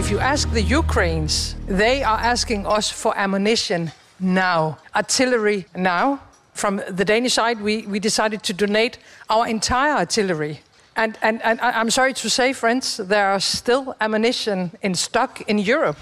if you ask the Ukrainians, they are asking us for ammunition now, artillery now. From the Danish side, we, we decided to donate our entire artillery. And, and, and I'm sorry to say, friends, there are still ammunition in stock in Europe.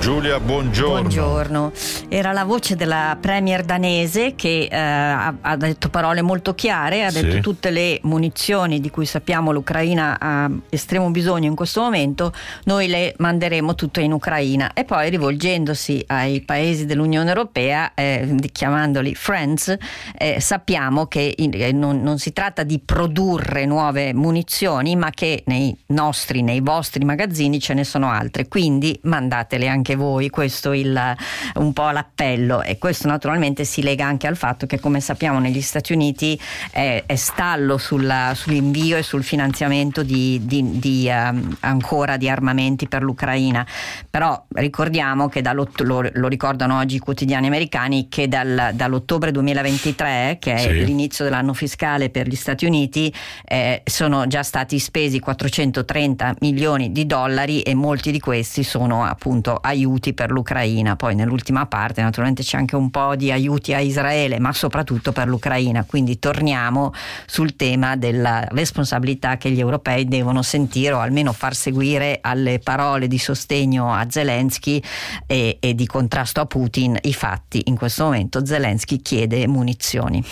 Giulia, buongiorno. Buongiorno. Era la voce della premier danese che eh, ha, ha, detto parole molto chiare, ha sì. detto tutte le munizioni di cui sappiamo l'Ucraina ha estremo bisogno in questo momento, noi le manderemo tutte in Ucraina. E poi rivolgendosi ai paesi dell'Unione Europea, eh, chiamandoli friends, eh, sappiamo che in, eh, non, non si tratta di produrre nuove munizioni, ma che nei nostri, nei vostri magazzini ce ne sono altre, quindi mandatele anche anche voi, questo è un po' l'appello e questo naturalmente si lega anche al fatto che come sappiamo negli Stati Uniti è, è stallo sulla, sull'invio e sul finanziamento di, di, di um, ancora di armamenti per l'Ucraina, però ricordiamo che lo, lo, ricordano oggi i quotidiani americani che dal, dall'ottobre 2023 che è sì. l'inizio dell'anno fiscale per gli Stati Uniti eh, sono già stati spesi 430 milioni di dollari e molti di questi sono appunto aiuti aiuti per l'Ucraina. Poi nell'ultima parte naturalmente c'è anche un po' di aiuti a Israele, ma soprattutto per l'Ucraina. Quindi torniamo sul tema della responsabilità che gli europei devono sentire o almeno far seguire alle parole di sostegno a Zelensky e, e di contrasto a Putin i fatti. In questo momento Zelensky chiede munizioni.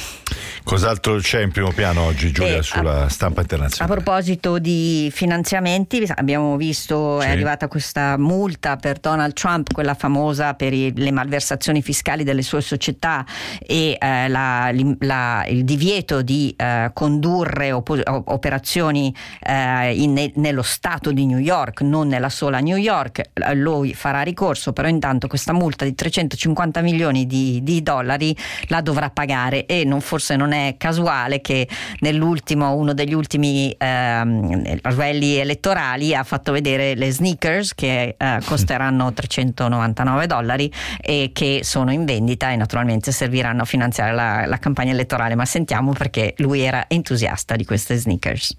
Cos'altro c'è in primo piano oggi, Giulia, eh, sulla a, stampa internazionale? A proposito di finanziamenti, abbiamo visto, sì. è arrivata questa multa per Donald Trump, quella famosa per i, le malversazioni fiscali delle sue società e eh, la, la, il divieto di eh, condurre op- operazioni eh, in, nello Stato di New York, non nella sola New York, lui farà ricorso, però intanto questa multa di 350 milioni di, di dollari la dovrà pagare e non, forse non è casuale che nell'ultimo, uno degli ultimi ehm, rally elettorali ha fatto vedere le sneakers che eh, costeranno 300 399 dollari e che sono in vendita e naturalmente serviranno a finanziare la, la campagna elettorale, ma sentiamo perché lui era entusiasta di queste sneakers.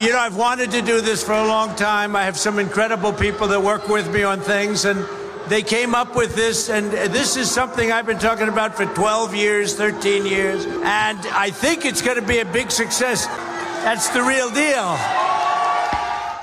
You know, I've wanted to do this for a long time. I have some incredible people that work with me on things and they came up with this, and this is something I've been talking about for 12 years, 13 years, and I think it's going to be a big success. That's the real deal.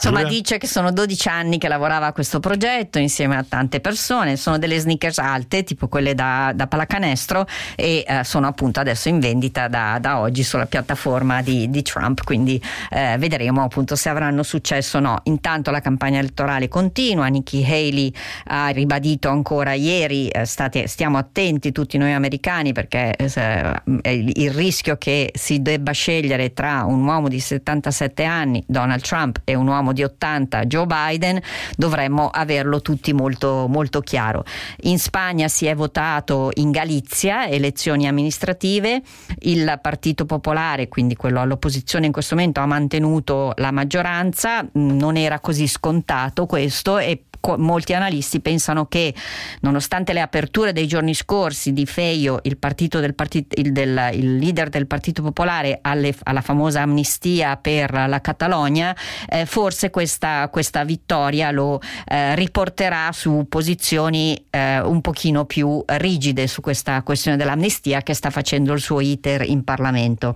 Insomma, dice che sono 12 anni che lavorava a questo progetto insieme a tante persone. Sono delle sneakers alte, tipo quelle da, da pallacanestro, e eh, sono appunto adesso in vendita da, da oggi sulla piattaforma di, di Trump. Quindi eh, vedremo appunto se avranno successo o no. Intanto la campagna elettorale continua. Nikki Haley ha ribadito ancora ieri: eh, state, stiamo attenti tutti noi americani perché eh, il rischio che si debba scegliere tra un uomo di 77 anni, Donald Trump, e un uomo di 80 Joe Biden, dovremmo averlo tutti molto, molto chiaro. In Spagna si è votato in Galizia, elezioni amministrative, il Partito Popolare, quindi quello all'opposizione in questo momento, ha mantenuto la maggioranza, non era così scontato questo e molti analisti pensano che nonostante le aperture dei giorni scorsi di Feio, il, del partito, il, del, il leader del Partito Popolare, alle, alla famosa amnistia per la Catalogna, eh, forse questa, questa, vittoria lo eh, riporterà su posizioni eh, un pochino più rigide su questa questione dell'amnistia che sta facendo il suo iter in Parlamento.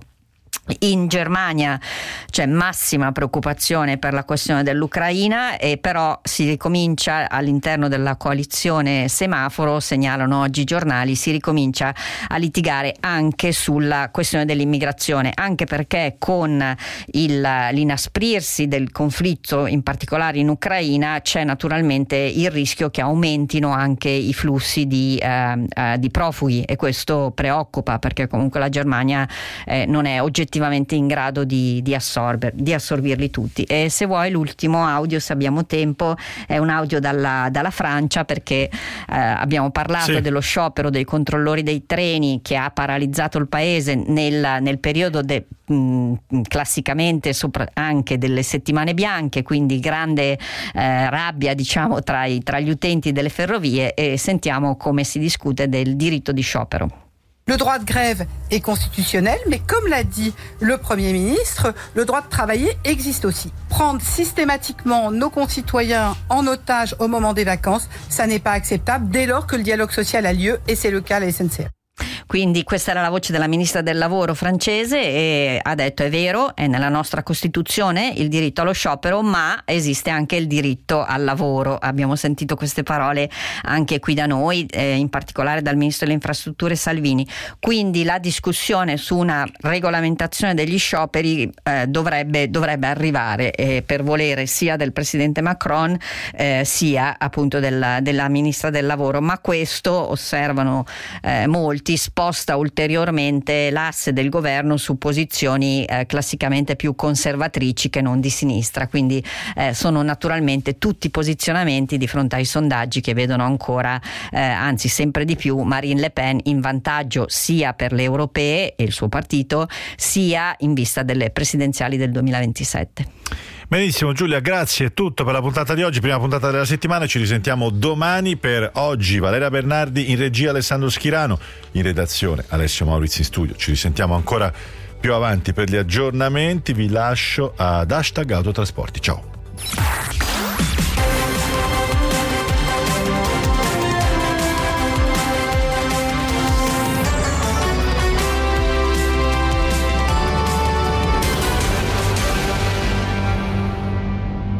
In Germania c'è massima preoccupazione per la questione dell'Ucraina e però si ricomincia all'interno della coalizione semaforo, segnalano oggi i giornali, si ricomincia a litigare anche sulla questione dell'immigrazione, anche perché con il, l'inasprirsi del conflitto, in particolare in Ucraina, c'è naturalmente il rischio che aumentino anche i flussi di, eh, eh, di profughi e questo preoccupa perché comunque la Germania eh, non è oggettivamente effettivamente in grado di, di, assorber, di, assorbirli tutti. E se vuoi l'ultimo audio, se abbiamo tempo, è un audio dalla, dalla Francia perché eh, abbiamo parlato sì. dello sciopero dei controllori dei treni che ha paralizzato il paese nel, nel periodo de, mh, classicamente sopra, anche delle settimane bianche, quindi grande eh, rabbia diciamo tra, i, tra gli utenti delle ferrovie e sentiamo come si discute del diritto di sciopero. Le droit de grève est constitutionnel, mais comme l'a dit le Premier ministre, le droit de travailler existe aussi. Prendre systématiquement nos concitoyens en otage au moment des vacances, ça n'est pas acceptable dès lors que le dialogue social a lieu, et c'est le cas à la SNCF. Quindi questa era la voce della ministra del lavoro francese e ha detto è vero, è nella nostra Costituzione il diritto allo sciopero, ma esiste anche il diritto al lavoro. Abbiamo sentito queste parole anche qui da noi, eh, in particolare dal ministro delle infrastrutture Salvini. Quindi la discussione su una regolamentazione degli scioperi eh, dovrebbe, dovrebbe, arrivare eh, per volere sia del presidente Macron eh, sia appunto della, della, ministra del lavoro, ma questo osservano eh, molti sposta ulteriormente l'asse del governo su posizioni eh, classicamente più conservatrici che non di sinistra, quindi eh, sono naturalmente tutti posizionamenti di fronte ai sondaggi che vedono ancora, eh, anzi sempre di più, Marine Le Pen in vantaggio sia per le europee e il suo partito, sia in vista delle presidenziali del 2027. Benissimo Giulia, grazie, è tutto per la puntata di oggi, prima puntata della settimana, ci risentiamo domani per oggi Valeria Bernardi in regia Alessandro Schirano, in redazione Alessio Maurizio in studio, ci risentiamo ancora più avanti per gli aggiornamenti, vi lascio ad hashtag autotrasporti, ciao.